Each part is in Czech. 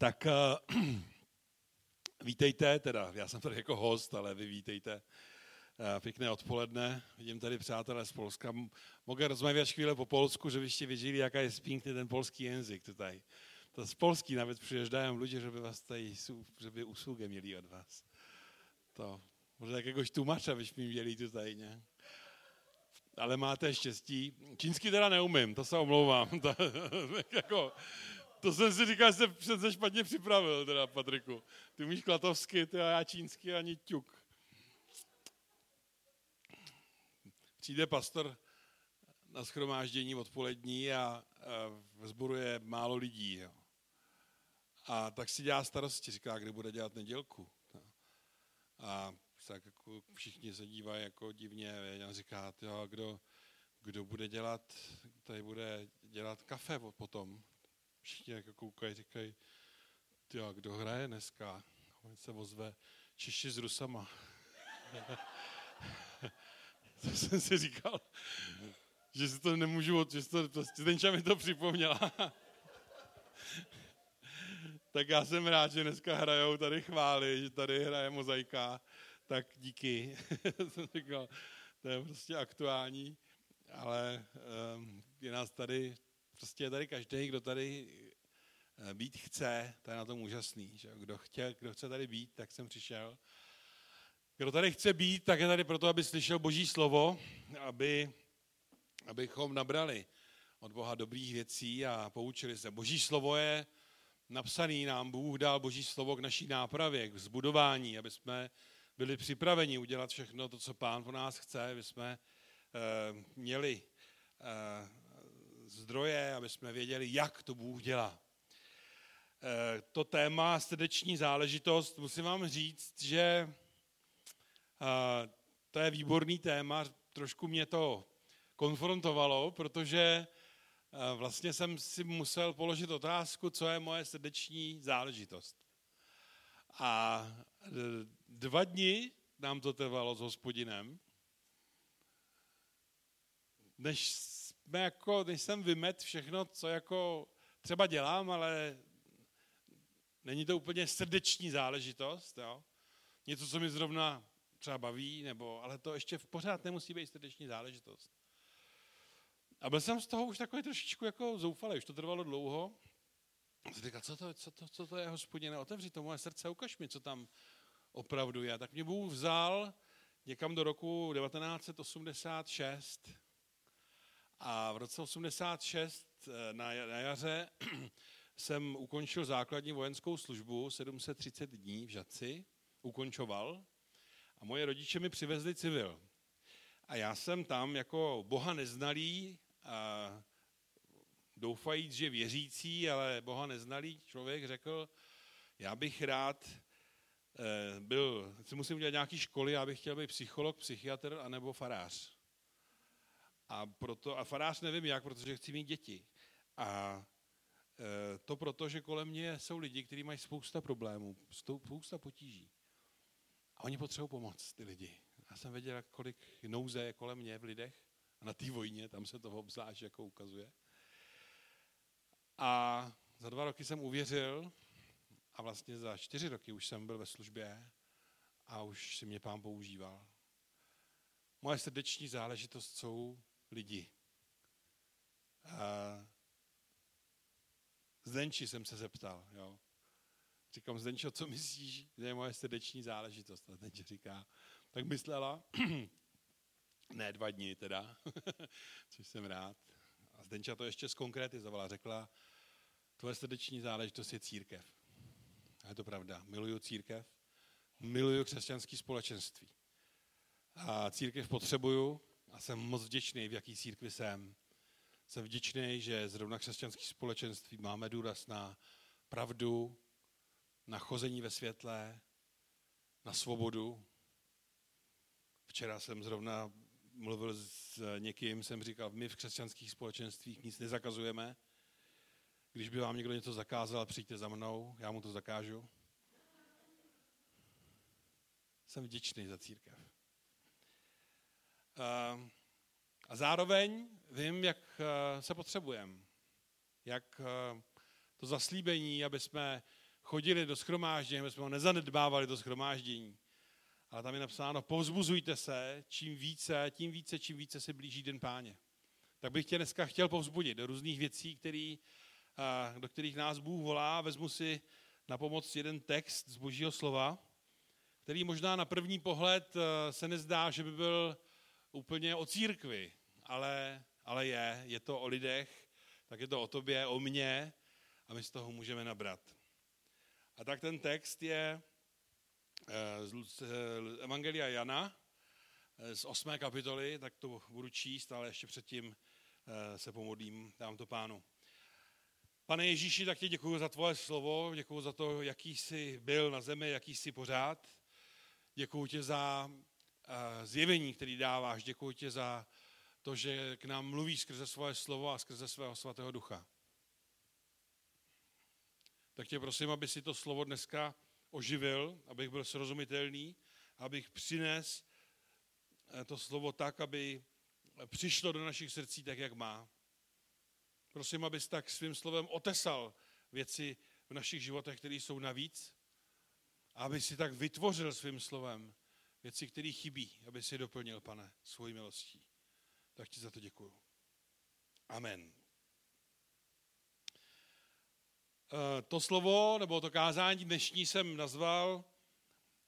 Tak uh, vítejte, teda já jsem tady jako host, ale vy vítejte. Uh, pěkné odpoledne. Vidím tady přátelé z Polska. Mogę rozmawiać chwilę po polsku, żebyście wiedzieli, jaka jest piękny ten polski język tutaj. To z Polski nawet przyjeżdżają ludzie, żeby was tutaj, żeby usługę mieli od was. To może jakiegoś tłumacza byśmy mieli tutaj, nie? Ale máte štěstí. Čínsky teda neumím, to se omlouvám. Jako, to jsem si říkal, že jsem se špatně připravil, teda Patriku. Ty umíš klatovsky, ty a já čínsky ani ťuk. Přijde pastor na schromáždění odpolední a, v sboru je málo lidí. Jo. A tak si dělá starosti, říká, kdy bude dělat nedělku. A tak jako všichni se dívají jako divně. A říká, tyjo, kdo, kdo bude dělat, tady bude dělat kafe potom všichni jako koukají, říkají, tyjo, kdo hraje dneska? On se ozve, Češi s Rusama. to jsem si říkal, že si to nemůžu, že to, prostě ten mi to připomněla. tak já jsem rád, že dneska hrajou tady chvály, že tady hraje mozaika, tak díky. jsem říkal, to je prostě aktuální, ale um, je nás tady Prostě je tady každý, kdo tady eh, být chce, to je na tom úžasný. Že? Kdo, chtěl, kdo chce tady být, tak jsem přišel. Kdo tady chce být, tak je tady proto, aby slyšel Boží slovo, aby, abychom nabrali od Boha dobrých věcí a poučili se. Boží slovo je napsaný nám, Bůh dal Boží slovo k naší nápravě, k zbudování, aby jsme byli připraveni udělat všechno to, co Pán po nás chce, aby jsme uh, měli uh, zdroje, aby jsme věděli, jak to Bůh dělá. Eh, to téma srdeční záležitost, musím vám říct, že eh, to je výborný téma, trošku mě to konfrontovalo, protože eh, vlastně jsem si musel položit otázku, co je moje srdeční záležitost. A dva dny nám to trvalo s hospodinem, než jako, když jsem vymet všechno, co jako třeba dělám, ale není to úplně srdeční záležitost, jo? něco, co mi zrovna třeba baví, nebo, ale to ještě v pořád nemusí být srdeční záležitost. A byl jsem z toho už takový trošičku jako zoufalý, už to trvalo dlouho. Jsem říkal, co to, co to, co to je, hospodine, otevři to moje srdce, ukaž mi, co tam opravdu je. Tak mě Bůh vzal někam do roku 1986 a v roce 86 eh, na, jaře jsem ukončil základní vojenskou službu, 730 dní v Žaci, ukončoval a moje rodiče mi přivezli civil. A já jsem tam jako boha neznalý, a doufajíc, že věřící, ale boha neznalý člověk řekl, já bych rád eh, byl, si musím udělat nějaký školy, já bych chtěl být psycholog, psychiatr anebo farář. A, proto, a farář nevím jak, protože chci mít děti. A e, to proto, že kolem mě jsou lidi, kteří mají spousta problémů, spousta potíží. A oni potřebují pomoc, ty lidi. Já jsem věděl, kolik nouze je kolem mě v lidech. A na té vojně, tam se to obzvlášť jako ukazuje. A za dva roky jsem uvěřil a vlastně za čtyři roky už jsem byl ve službě a už si mě pán používal. Moje srdeční záležitost jsou lidi. A Zdenči jsem se zeptal, jo. Říkám, Zdenčo, co myslíš, že je moje srdeční záležitost? A Zdenče říká, tak myslela, ne dva dny teda, což jsem rád. A Zdenča to ještě zkonkretizovala, řekla, tvoje srdeční záležitost je církev. A je to pravda, miluju církev, miluju křesťanské společenství. A církev potřebuju, jsem moc vděčný, v jaký církvi jsem. Jsem vděčný, že zrovna křesťanské společenství máme důraz na pravdu, na chození ve světle, na svobodu. Včera jsem zrovna mluvil s někým, jsem říkal, my v křesťanských společenstvích nic nezakazujeme. Když by vám někdo něco zakázal, přijďte za mnou, já mu to zakážu. Jsem vděčný za církev. Eh, a zároveň vím, jak eh, se potřebujeme. Jak eh, to zaslíbení, aby jsme chodili do schromáždění, aby jsme ho nezanedbávali do schromáždění. Ale tam je napsáno, povzbuzujte se, čím více, tím více, čím více se blíží den páně. Tak bych tě dneska chtěl povzbudit do různých věcí, který, do kterých nás Bůh volá. Vezmu si na pomoc jeden text z božího slova, který možná na první pohled se nezdá, že by byl úplně o církvi, ale, ale je, je to o lidech, tak je to o tobě, o mně a my z toho můžeme nabrat. A tak ten text je eh, z eh, Evangelia Jana eh, z 8. kapitoly, tak to budu číst, ale ještě předtím se pomodlím, dám to pánu. Pane Ježíši, tak ti děkuji za tvoje slovo, děkuji za to, jaký jsi byl na zemi, jaký jsi pořád. Děkuji ti za zjevení, který dáváš, děkuji ti za to, že k nám mluvíš skrze svoje slovo a skrze svého svatého ducha tak tě prosím, aby si to slovo dneska oživil, abych byl srozumitelný, abych přines eh, to slovo tak, aby přišlo do našich srdcí tak, jak má. Prosím, abys tak svým slovem otesal věci v našich životech, které jsou navíc, a aby si tak vytvořil svým slovem věci, které chybí, aby si doplnil, pane, svojí milostí. Tak ti za to děkuju. Amen. Eh, to slovo nebo to kázání dnešní jsem nazval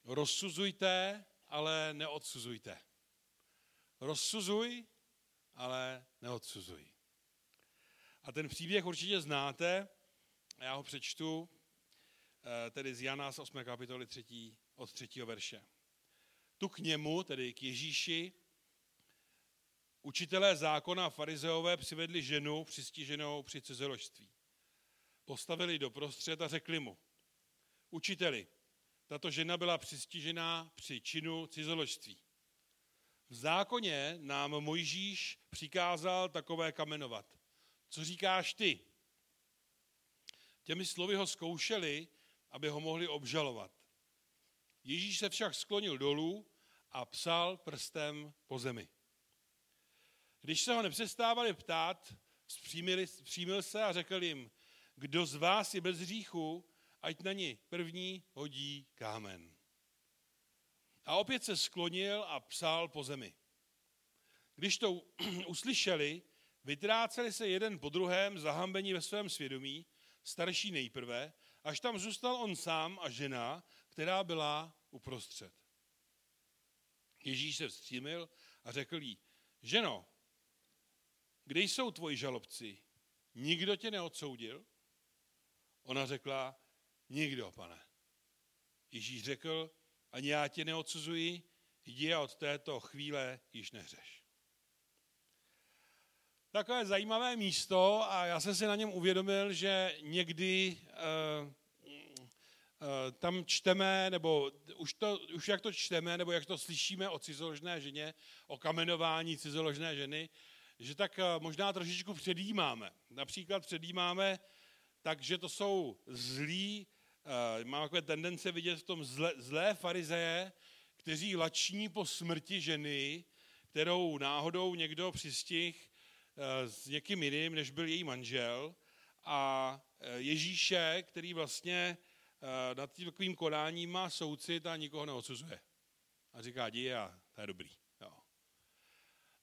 rozsuzujte, ale neodsuzujte. Rozsuzuj, ale neodsuzuj. A ten příběh určitě znáte, já ho přečtu, eh, tedy z Jana z 8. kapitoly 3. od 3. verše. Tu k němu, tedy k Ježíši, učitelé zákona a farizeové přivedli ženu přistiženou při cizoložství postavili do prostřed a řekli mu, učiteli, tato žena byla přistižená při činu cizoložství. V zákoně nám Mojžíš přikázal takové kamenovat. Co říkáš ty? Těmi slovy ho zkoušeli, aby ho mohli obžalovat. Ježíš se však sklonil dolů a psal prstem po zemi. Když se ho nepřestávali ptát, zpřímil se a řekl jim, kdo z vás je bez hříchu, ať na ní první hodí kámen. A opět se sklonil a psal po zemi. Když to uslyšeli, vytráceli se jeden po druhém zahambení ve svém svědomí, starší nejprve, až tam zůstal on sám a žena, která byla uprostřed. Ježíš se vstřímil a řekl jí, ženo, kde jsou tvoji žalobci? Nikdo tě neodsoudil? Ona řekla, nikdo, pane. Ježíš řekl, ani já tě neodsuzuji, jdi a od této chvíle již nehřeš. Takové zajímavé místo a já jsem si na něm uvědomil, že někdy uh, tam čteme, nebo už, to, už jak to čteme, nebo jak to slyšíme o cizoložné ženě, o kamenování cizoložné ženy, že tak uh, možná trošičku předjímáme. Například předjímáme takže to jsou zlí, uh, mám takové tendence vidět v tom zlé, zlé farizeje, kteří lační po smrti ženy, kterou náhodou někdo přistih s někým jiným, než byl její manžel, a Ježíše, který vlastně nad tím takovým konáním má soucit a nikoho neodsuzuje. A říká, jdi a to je dobrý. Jo.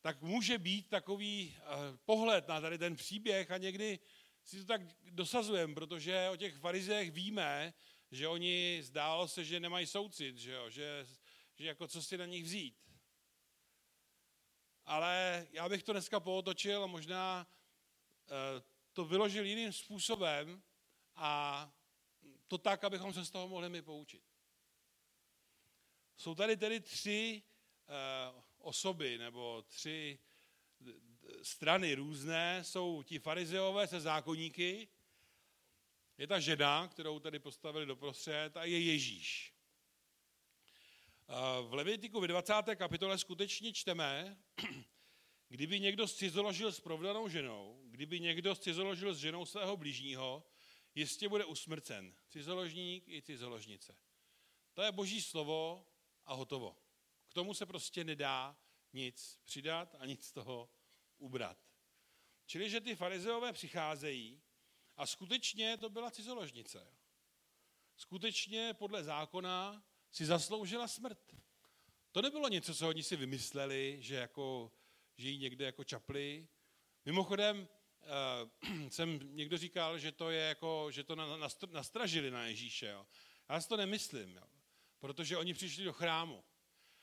Tak může být takový uh, pohled na tady ten příběh a někdy si to tak dosazujeme, protože o těch farizech víme, že oni zdálo se, že nemají soucit, že, jo? Že, že jako co si na nich vzít. Ale já bych to dneska pootočil a možná e, to vyložil jiným způsobem a to tak, abychom se z toho mohli my poučit. Jsou tady tedy tři e, osoby nebo tři strany různé, jsou ti farizeové se zákonníky, je ta žena, kterou tady postavili doprostřed, a je Ježíš. V Levitiku ve 20. kapitole skutečně čteme, kdyby někdo scizoložil s provdanou ženou, kdyby někdo scizoložil s ženou svého blížního, jistě bude usmrcen. Cizoložník i cizoložnice. To je boží slovo a hotovo. K tomu se prostě nedá nic přidat a nic z toho ubrat. Čili, že ty farizeové přicházejí a skutečně to byla cizoložnice. skutečně podle zákona si zasloužila smrt. To nebylo něco, co oni si vymysleli, že, jako, že jí někde jako čapli. Mimochodem, jsem někdo říkal, že to je jako, že to nastražili na Ježíše. Jo. Já si to nemyslím, jo. protože oni přišli do chrámu.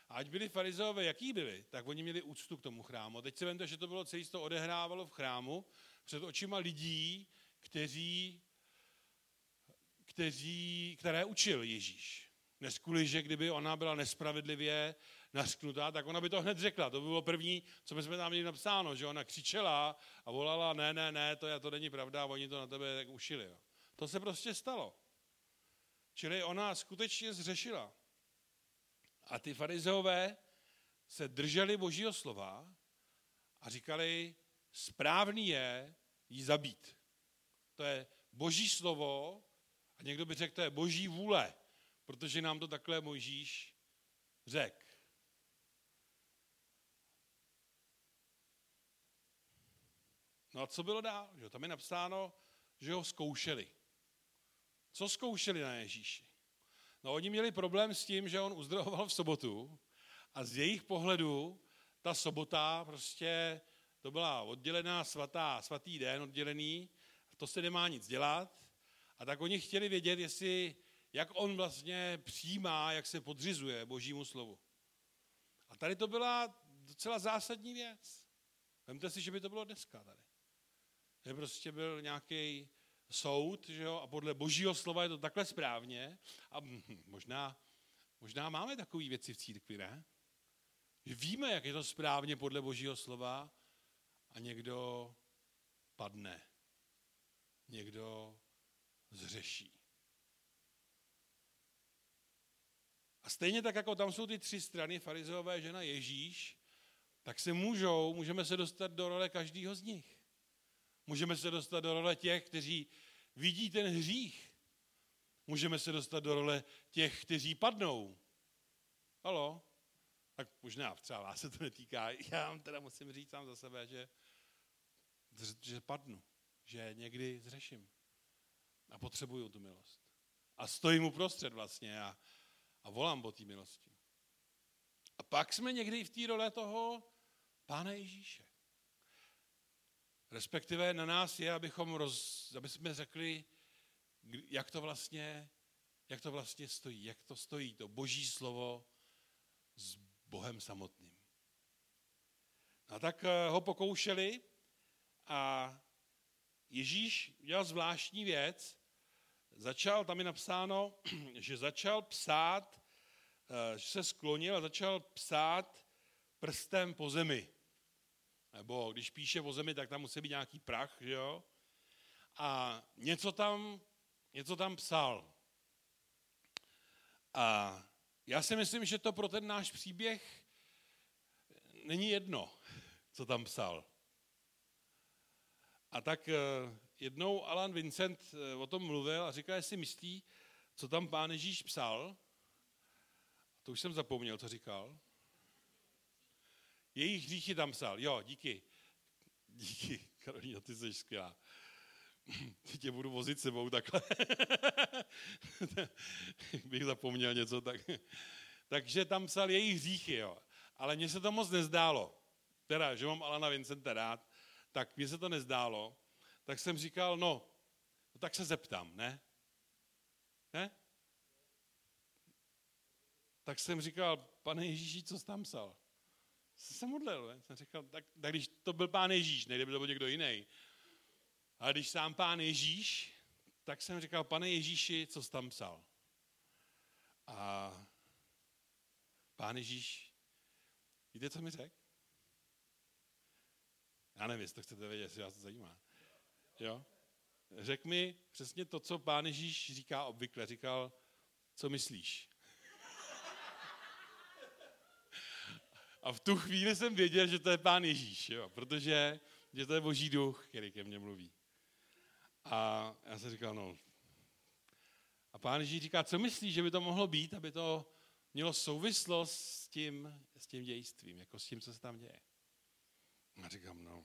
A ať byli farizeové, jaký byli, tak oni měli úctu k tomu chrámu. Teď se vemte, že to bylo celé to odehrávalo v chrámu před očima lidí, kteří, kteří, které učil Ježíš. Dnes kvůli, že kdyby ona byla nespravedlivě nařknutá, tak ona by to hned řekla. To by bylo první, co my jsme tam měli napsáno, že ona křičela a volala, ne, ne, ne, to, to není pravda, oni to na tebe tak ušili. Jo. To se prostě stalo. Čili ona skutečně zřešila. A ty farizeové se drželi božího slova a říkali, správný je jí zabít. To je boží slovo a někdo by řekl, to je boží vůle, protože nám to takhle Mojžíš řekl. No a co bylo dál? Že tam je napsáno, že ho zkoušeli. Co zkoušeli na Ježíši? No oni měli problém s tím, že on uzdravoval v sobotu a z jejich pohledu ta sobota prostě to byla oddělená svatá, svatý den oddělený, to se nemá nic dělat. A tak oni chtěli vědět, jestli, jak on vlastně přijímá, jak se podřizuje božímu slovu. A tady to byla docela zásadní věc. Vemte si, že by to bylo dneska tady. Že prostě byl nějaký soud, že jo, a podle božího slova je to takhle správně. A možná, možná máme takové věci v církvi, ne? Že víme, jak je to správně podle božího slova a někdo padne. Někdo zřeší. A stejně tak, jako tam jsou ty tři strany, farizeové, žena, Ježíš, tak se můžou, můžeme se dostat do role každého z nich. Můžeme se dostat do role těch, kteří vidí ten hřích. Můžeme se dostat do role těch, kteří padnou. Halo? Tak možná třeba vás se to netýká. Já vám teda musím říct sám za sebe, že, že padnu. Že někdy zřeším. A potřebuju tu milost. A stojím uprostřed vlastně a, a volám po té milosti. A pak jsme někdy v té role toho Pána Ježíše. Respektive na nás je, abychom roz, aby jsme řekli, jak to vlastně, jak to vlastně stojí, jak to stojí, to boží slovo s Bohem samotným. A tak eh, ho pokoušeli a Ježíš udělal zvláštní věc. Začal, tam je napsáno, že začal psát, eh, že se sklonil a začal psát prstem po zemi. Nebo když píše o zemi, tak tam musí být nějaký prach, že jo? A něco tam, něco tam psal. A já si myslím, že to pro ten náš příběh není jedno, co tam psal. A tak eh, jednou Alan Vincent eh, o tom mluvil a říkal, jestli myslí, co tam pán Ježíš psal. To už jsem zapomněl, co říkal. Jejich hříchy tam psal. Jo, díky. Díky, Karolina, ty jsi skvělá. Teď tě budu vozit sebou takhle. Bych zapomněl něco tak. Takže tam psal jejich hříchy, jo. Ale mně se to moc nezdálo. Teda, že mám Alana Vincenta rád, tak mně se to nezdálo. Tak jsem říkal, no, no tak se zeptám, ne? Ne? Tak jsem říkal, pane Ježíši, co jsi tam psal? Jsem se modlil, ne? jsem říkal, tak, tak když to byl pán Ježíš, nejde by to byl někdo jiný. Ale když sám pán Ježíš, tak jsem říkal, pane Ježíši, co jsi tam psal? A pán Ježíš, víte, co mi řekl? Já nevím, jestli to chcete vědět, jestli vás to zajímá. Jo? Řekl mi přesně to, co pán Ježíš říká obvykle. Říkal, co myslíš? A v tu chvíli jsem věděl, že to je pán Ježíš, jo? protože že to je boží duch, který ke mně mluví. A já jsem říkal, no. A pán Ježíš říká, co myslíš, že by to mohlo být, aby to mělo souvislost s tím, s tím dějstvím, jako s tím, co se tam děje. A říkám, no,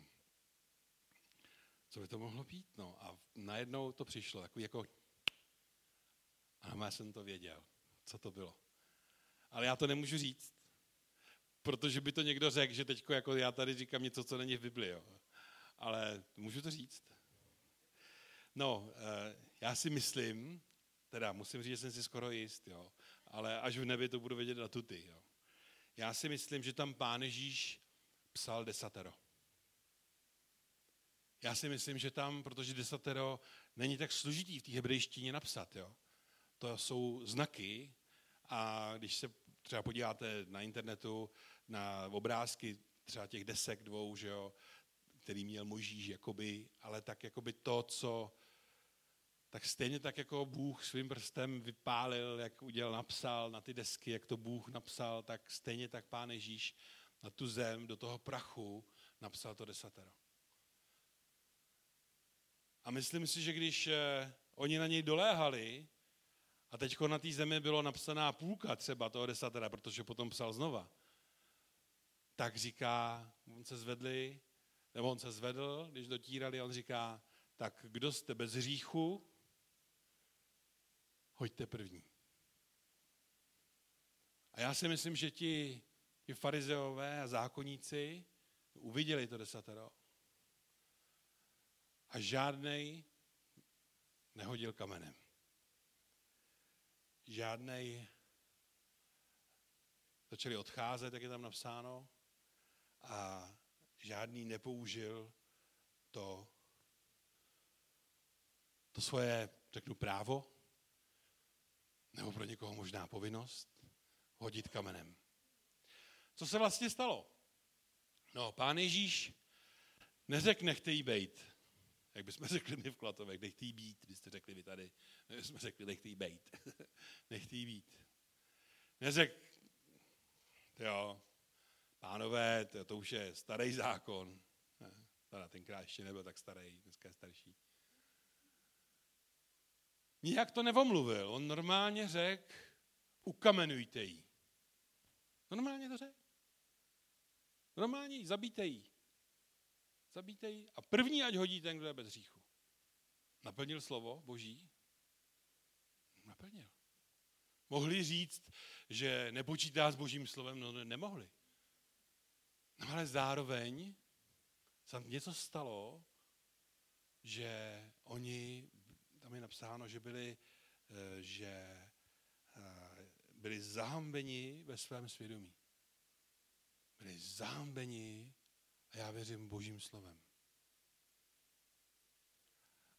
co by to mohlo být, no. A najednou to přišlo, takový jako a já jsem to věděl, co to bylo. Ale já to nemůžu říct, protože by to někdo řekl, že teď jako já tady říkám něco, co není v Bibli. Jo. Ale můžu to říct. No, eh, já si myslím, teda musím říct, že jsem si skoro jist, jo, ale až v nebi to budu vědět na tuty. Jo. Já si myslím, že tam pán Ježíš psal desatero. Já si myslím, že tam, protože desatero není tak složitý v té hebrejštině napsat, jo. To jsou znaky a když se třeba podíváte na internetu na obrázky třeba těch desek dvou, že jo, který měl Možíš, jakoby, ale tak jakoby to, co tak stejně tak jako Bůh svým prstem vypálil, jak udělal, napsal na ty desky, jak to Bůh napsal, tak stejně tak Pán Ježíš na tu zem, do toho prachu napsal to desatero. A myslím si, že když eh, oni na něj doléhali, a teď na té zemi bylo napsaná půlka třeba toho desatera, protože potom psal znova, tak říká, on se zvedli, nebo on se zvedl, když dotírali, on říká, tak kdo jste bez hříchu, hoďte první. A já si myslím, že ti, ti farizeové a zákonníci uviděli to desatero a žádnej nehodil kamenem. Žádnej začali odcházet, jak je tam napsáno, a žádný nepoužil to, to svoje, řeknu, právo, nebo pro někoho možná povinnost, hodit kamenem. Co se vlastně stalo? No, pán Ježíš neřekl, nechte jí bejt. Jak bychom řekli my v Klatovech, nechte jí být, byste řekli vy tady. My bychom řekli, nechte jí bejt. nechte jí být. Neřekl, jo, pánové, to, to už je starý zákon. Teda tenkrát ještě nebyl tak starý, dneska je starší. Nijak to nevomluvil. On normálně řekl, ukamenujte ji. Normálně to řekl. Normálně ji, zabijte ji. Zabijte ji a první ať hodí ten, kdo je bez hříchu. Naplnil slovo boží? Naplnil. Mohli říct, že nepočítá s božím slovem, no nemohli. No ale zároveň se něco stalo, že oni tam je napsáno, že byli, eh, že eh, byli zahambeni ve svém svědomí. Byli zahambeni a já věřím božím slovem.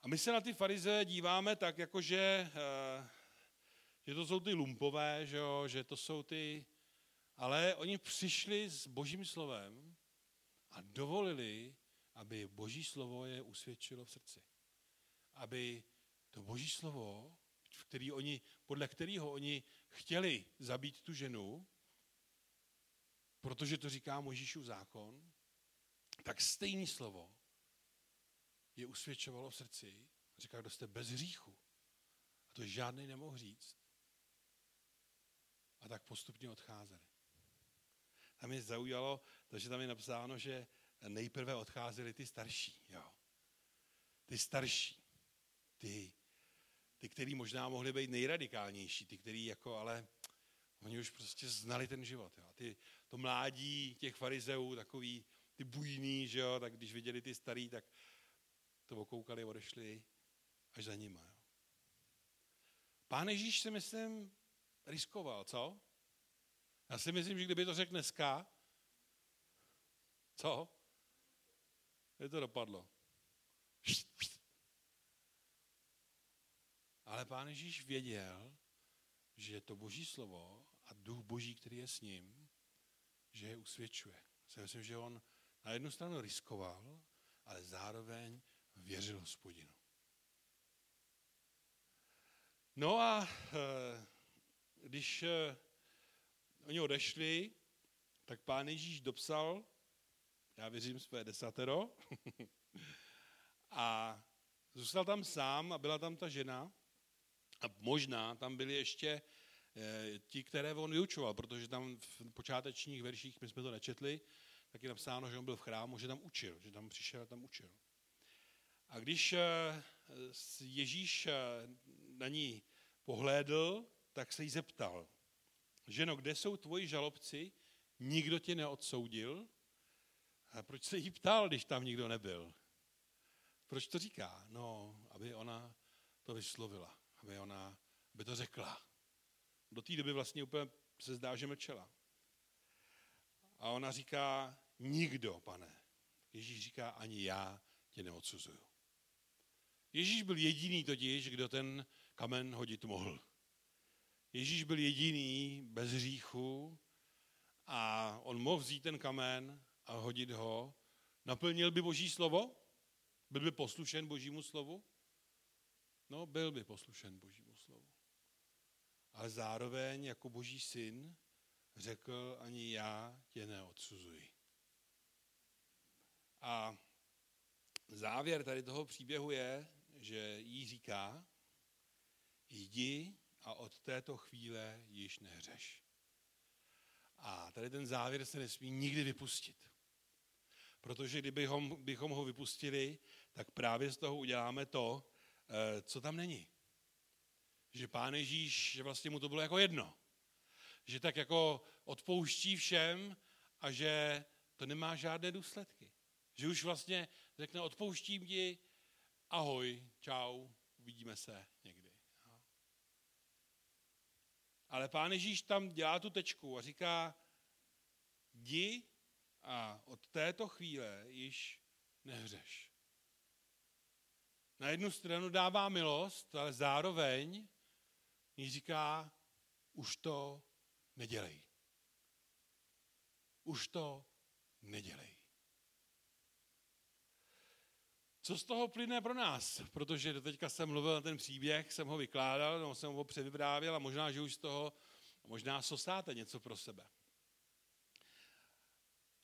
A my se na ty farize díváme tak, jako že, eh, že to jsou ty lumpové, že, jo, že to jsou ty... Ale oni přišli s božím slovem a dovolili, aby boží slovo je usvědčilo v srdci. Aby to boží slovo, který oni, podle kterého oni chtěli zabít tu ženu, protože to říká Možíšův zákon, tak stejný slovo je usvědčovalo v srdci. Říká, kdo jste bez hříchu. A to žádný nemohl říct. A tak postupně odcházeli. Tam mě zaujalo, že tam je napsáno, že nejprve odcházeli ty starší. Jo. Ty starší. Ty ty, který možná mohli být nejradikálnější, ty, který jako, ale oni už prostě znali ten život. Jo. Ty, to mládí těch farizeů, takový ty bujný, že jo, tak když viděli ty starý, tak to okoukali, odešli až za nima. Jo. Pán Ježíš si myslím riskoval, co? Já si myslím, že kdyby to řekl dneska, co? Je to dopadlo. Ale pán Ježíš věděl, že to boží slovo a duch boží, který je s ním, že je usvědčuje. Já myslím, že on na jednu stranu riskoval, ale zároveň věřil hospodinu. No a eh, když eh, oni odešli, tak pán Ježíš dopsal, já věřím své desatero, a zůstal tam sám a byla tam ta žena, a možná tam byli ještě eh, ti, které on vyučoval, protože tam v počátečních verších, my jsme to nečetli, tak je napsáno, že on byl v chrámu, že tam učil, že tam přišel a tam učil. A když eh, Ježíš eh, na ní pohlédl, tak se jí zeptal, ženo, kde jsou tvoji žalobci? Nikdo tě neodsoudil? A proč se jí ptal, když tam nikdo nebyl? Proč to říká? No, aby ona to vyslovila, aby ona by to řekla. Do té doby vlastně úplně se zdá, že mlčela. A ona říká, nikdo, pane. Ježíš říká, ani já tě neodsuzuju. Ježíš byl jediný totiž, kdo ten kamen hodit mohl. Ježíš byl jediný bez hříchu a on mohl vzít ten kamen a hodit ho. Naplnil by Boží slovo? Byl by poslušen Božímu slovu? No, byl by poslušen Božímu slovu. Ale zároveň jako Boží syn řekl, ani já tě neodsuzuji. A závěr tady toho příběhu je, že jí říká, jdi a od této chvíle již nehřeš. A tady ten závěr se nesmí nikdy vypustit. Protože kdybychom bychom ho vypustili, tak právě z toho uděláme to, eh, co tam není. Že pán Ježíš, že vlastně mu to bylo jako jedno. Že tak jako odpouští všem a že to nemá žádné důsledky. Že už vlastně řekne, odpouštím ti, ahoj, čau, uvidíme se někdy. Ale pán Ježíš tam dělá tu tečku a říká, jdi a od této chvíle již nehřeš. Na jednu stranu dává milost, ale zároveň jí říká, už to nedělej. Už to nedělej. Co z toho plyne pro nás? Protože teďka jsem mluvil na ten příběh, jsem ho vykládal, no, jsem ho převyprávěl a možná, že už z toho možná sosáte něco pro sebe.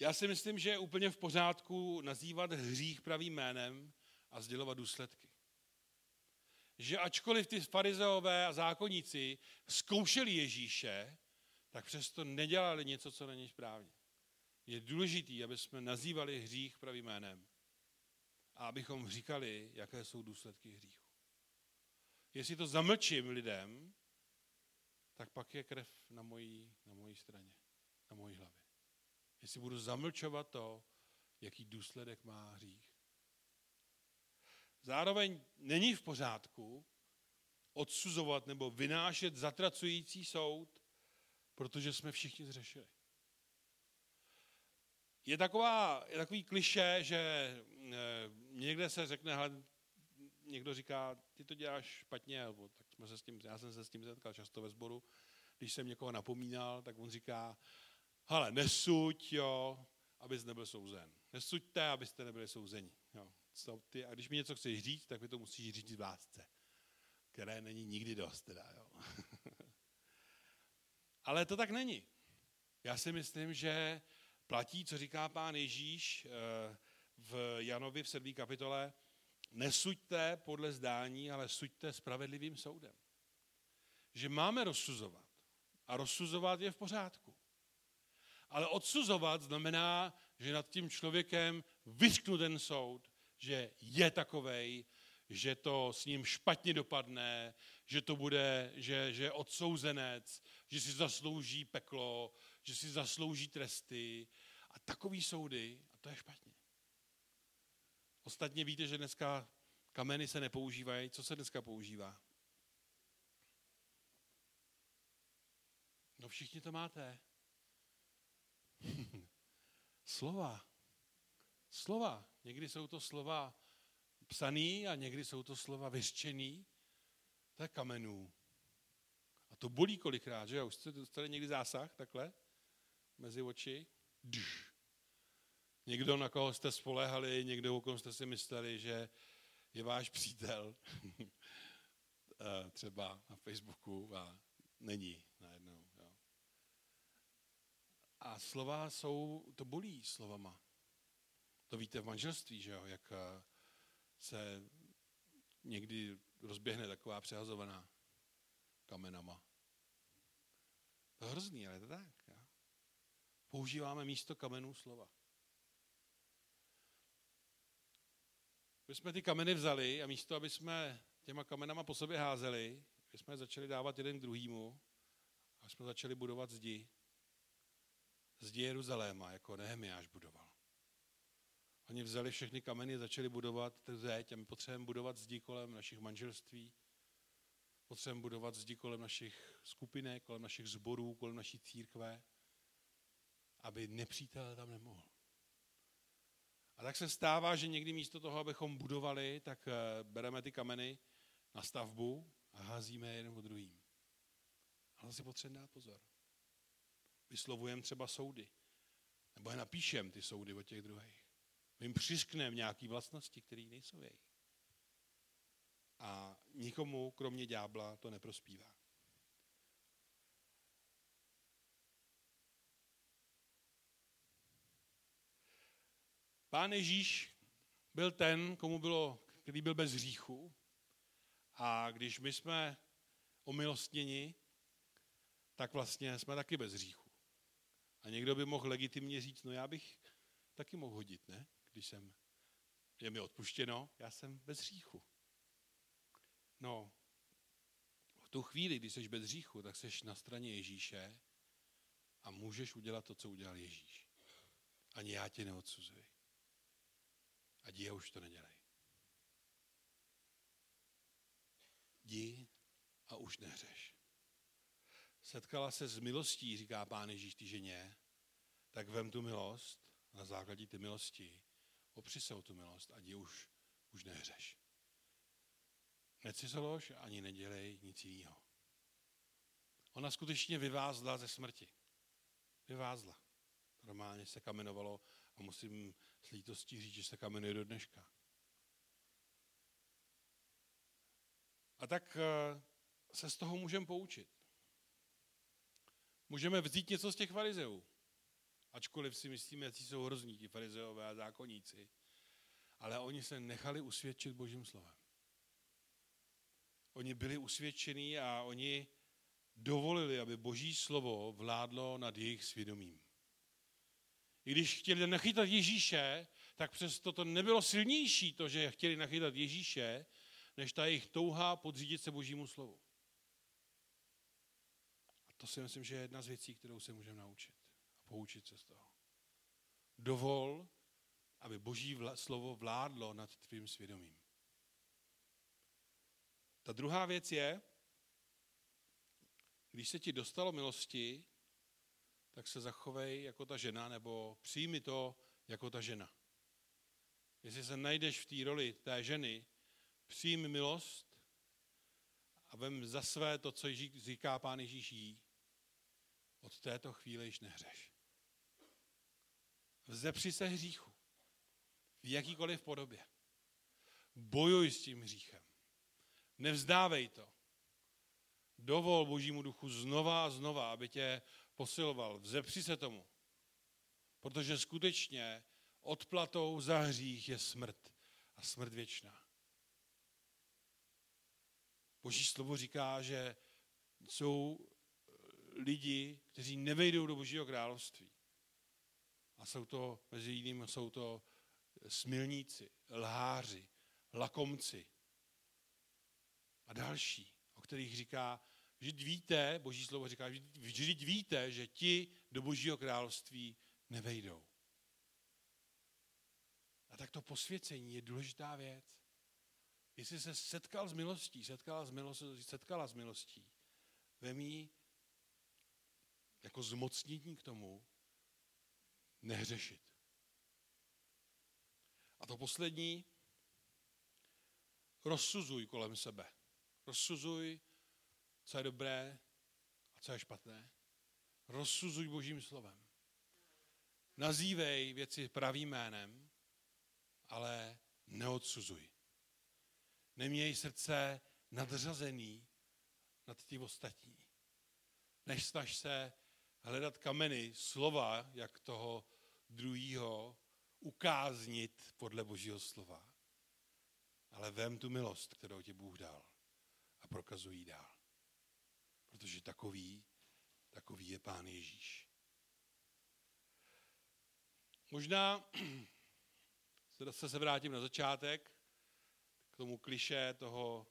Já si myslím, že je úplně v pořádku nazývat hřích pravým jménem a sdělovat důsledky. Že ačkoliv ty farizeové a zákonníci zkoušeli Ježíše, tak přesto nedělali něco, co není správně. Je důležité, aby jsme nazývali hřích pravým jménem a abychom říkali, jaké jsou důsledky hříchu. Jestli to zamlčím lidem, tak pak je krev na mojí, na mojí straně, na mojí hlavě. Jestli budu zamlčovat to, jaký důsledek má hřích. Zároveň není v pořádku odsuzovat nebo vynášet zatracující soud, protože jsme všichni zřešili. Je, taková, je takový kliše, že e, někde se řekne, hele, někdo říká, ty to děláš špatně, nebo tak jsme se s tím, já jsem se s tím setkal často ve sboru, když jsem někoho napomínal, tak on říká, hele, nesuď, jo, abys nebyl souzen. Nesuďte, abyste nebyli souzeni. Jo. Ty, a když mi něco chceš říct, tak mi to musíš říct v lásce, které není nikdy dost. Teda, jo. Ale to tak není. Já si myslím, že platí, co říká pán Ježíš eh, v Janovi v 7. kapitole, nesuďte podle zdání, ale suďte spravedlivým soudem. Že máme rozsuzovat. A rozsuzovat je v pořádku. Ale odsuzovat znamená, že nad tím člověkem vyřknu ten soud, že je takovej, že to s ním špatně dopadne, že to bude, že, že je odsouzenec, že si zaslouží peklo, že si zaslouží tresty a takový soudy, a to je špatně. Ostatně víte, že dneska kameny se nepoužívají. Co se dneska používá? No všichni to máte. slova. Slova. Někdy jsou to slova psaný a někdy jsou to slova vyřčený. To je kamenů. A to bolí kolikrát, že jo? Už jste dostali někdy zásah takhle mezi oči? Dž. Někdo, na koho jste spolehali, někdo, o kom jste si mysleli, že je váš přítel, eh, třeba na Facebooku a není najednou. Jo. A slova jsou, to bolí slovama. To víte v manželství, že jo, jak eh, se někdy rozběhne taková přehazovaná kamenama. To je hrozný, ale je to tak. Používáme místo kamenů slova. My jsme ty kameny vzali a místo, aby jsme těma kamenama po sobě házeli, My jsme začali dávat jeden k druhýmu a jsme začali budovat zdi. Zdi Jeruzaléma, jako Nehemiáš budoval. Oni vzali všechny kameny, začali budovat zeď a my potřebujeme budovat zdi kolem našich manželství, potřebujeme budovat zdi kolem našich skupinek, kolem našich zborů, kolem naší církve, aby nepřítel tam nemohl. A tak se stává, že někdy místo toho, abychom budovali, tak eh, bereme ty kameny na stavbu a házíme jeden po druhým. Ale si potřebujeme dát pozor. Vyslovujeme třeba soudy. Nebo je napíšem ty soudy o těch druhých. My jim přiskneme nějaké vlastnosti, které nejsou jejich. A nikomu, kromě ďábla, to neprospívá. Pán Ježíš byl ten, komu bylo, který byl bez hříchu. A když my jsme omilostněni, tak vlastně jsme taky bez hříchu. A někdo by mohl legitimně říct, no já bych taky mohl hodit, ne? Když jsem, je mi odpuštěno, já jsem bez hříchu. No, v tu chvíli, kdy jsi bez hříchu, tak jsi na straně Ježíše a můžeš udělat to, co udělal Ježíš. Ani já tě neodsuzuji. A je už to nedělej. Jdi a už nehřeš. Setkala se s milostí, říká pán Ježíš ty ženě, tak vem tu milost na základě ty milosti, opři se o tu milost a jdi už, už nehřeš. Necizolož ani nedělej nic jiného. Ona skutečně vyvázla ze smrti. Vyvázla. Normálně se kamenovalo a musím s lítostí říct, že se kamenuje do dneška. A tak eh, se z toho můžeme poučit. Můžeme vzít něco z těch farizeů. Ačkoliv si myslíme, jaký jsou hrozní ti farizeové a zákonníci. Ale oni se nechali usvědčit božím slovem. Oni byli usvědčení a oni dovolili, aby boží slovo vládlo nad jejich svědomím. I když chtěli nachytat Ježíše, tak přesto to nebylo silnější, to, že chtěli nachytat Ježíše, než ta jejich touha podřídit se božímu slovu. A to si myslím, že je jedna z věcí, kterou se můžeme naučit a poučit se z toho. Dovol, aby boží slovo vládlo nad tvým svědomím. Ta druhá věc je, když se ti dostalo milosti, tak se zachovej jako ta žena, nebo přijmi to jako ta žena. Jestli se najdeš v té roli té ženy, přijmi milost a vem za své to, co říká Pán Ježíš jí. Od této chvíle již nehřeš. Vzepři se hříchu. V jakýkoliv podobě. Bojuj s tím hříchem. Nevzdávej to. Dovol Božímu duchu znova a znova, aby tě posiloval. Vzepři se tomu. Protože skutečně odplatou za hřích je smrt. A smrt věčná. Boží slovo říká, že jsou lidi, kteří nevejdou do Božího království. A jsou to, mezi jinými, jsou to smilníci, lháři, lakomci a další, o kterých říká, Vždyť víte, boží slovo říká, vždyť víte, že ti do božího království nevejdou. A tak to posvěcení je důležitá věc. Jestli se setkal s milostí, setkala s milostí, setkala s milostí, vemí jako zmocnění k tomu nehřešit. A to poslední, rozsuzuj kolem sebe. Rozsuzuj co je dobré a co je špatné. Rozsuzuj božím slovem. Nazývej věci pravým jménem, ale neodsuzuj. Neměj srdce nadřazený nad tím ostatní. Než snaž se hledat kameny, slova, jak toho druhého ukáznit podle božího slova. Ale vem tu milost, kterou ti Bůh dal a prokazuj ji dál protože takový, takový je Pán Ježíš. Možná se se vrátím na začátek, k tomu kliše toho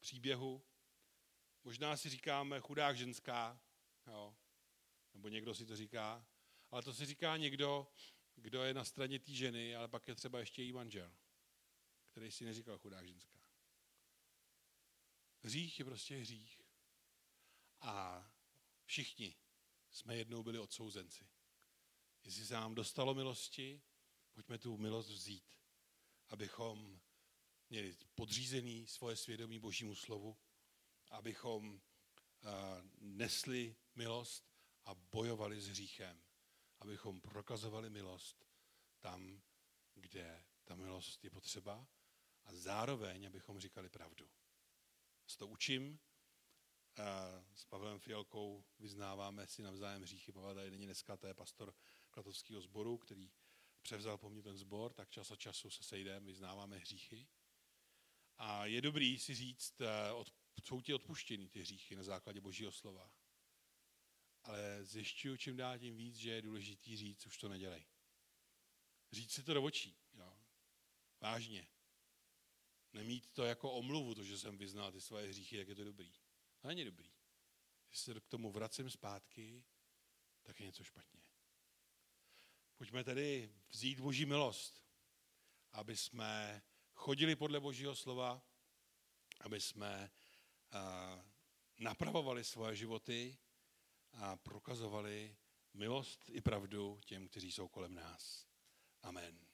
příběhu. Možná si říkáme chudák ženská, jo? nebo někdo si to říká, ale to si říká někdo, kdo je na straně té ženy, ale pak je třeba ještě její manžel, který si neříkal chudák ženská. Hřích je prostě hřích. A všichni jsme jednou byli odsouzenci. Jestli se nám dostalo milosti, pojďme tu milost vzít, abychom měli podřízený svoje svědomí Božímu slovu, abychom nesli milost a bojovali s hříchem, abychom prokazovali milost tam, kde ta milost je potřeba a zároveň, abychom říkali pravdu. S to učím, s Pavlem Fialkou vyznáváme si navzájem hříchy. Pavel tady není dneska, to je pastor Klatovského sboru, který převzal po mně ten sbor, tak čas od času se sejdeme, vyznáváme hříchy. A je dobrý si říct, eh, od, jsou ti odpuštěny ty hříchy na základě božího slova. Ale zjišťuju čím dál tím víc, že je důležitý říct, už to nedělej. Říct si to do očí. Jo. Vážně. Nemít to jako omluvu, to, že jsem vyznal ty svoje hříchy, jak je to dobrý. To není dobrý. Když se k tomu vracím zpátky, tak je něco špatně. Pojďme tedy vzít Boží milost, aby jsme chodili podle Božího slova, aby jsme napravovali svoje životy a prokazovali milost i pravdu těm, kteří jsou kolem nás. Amen.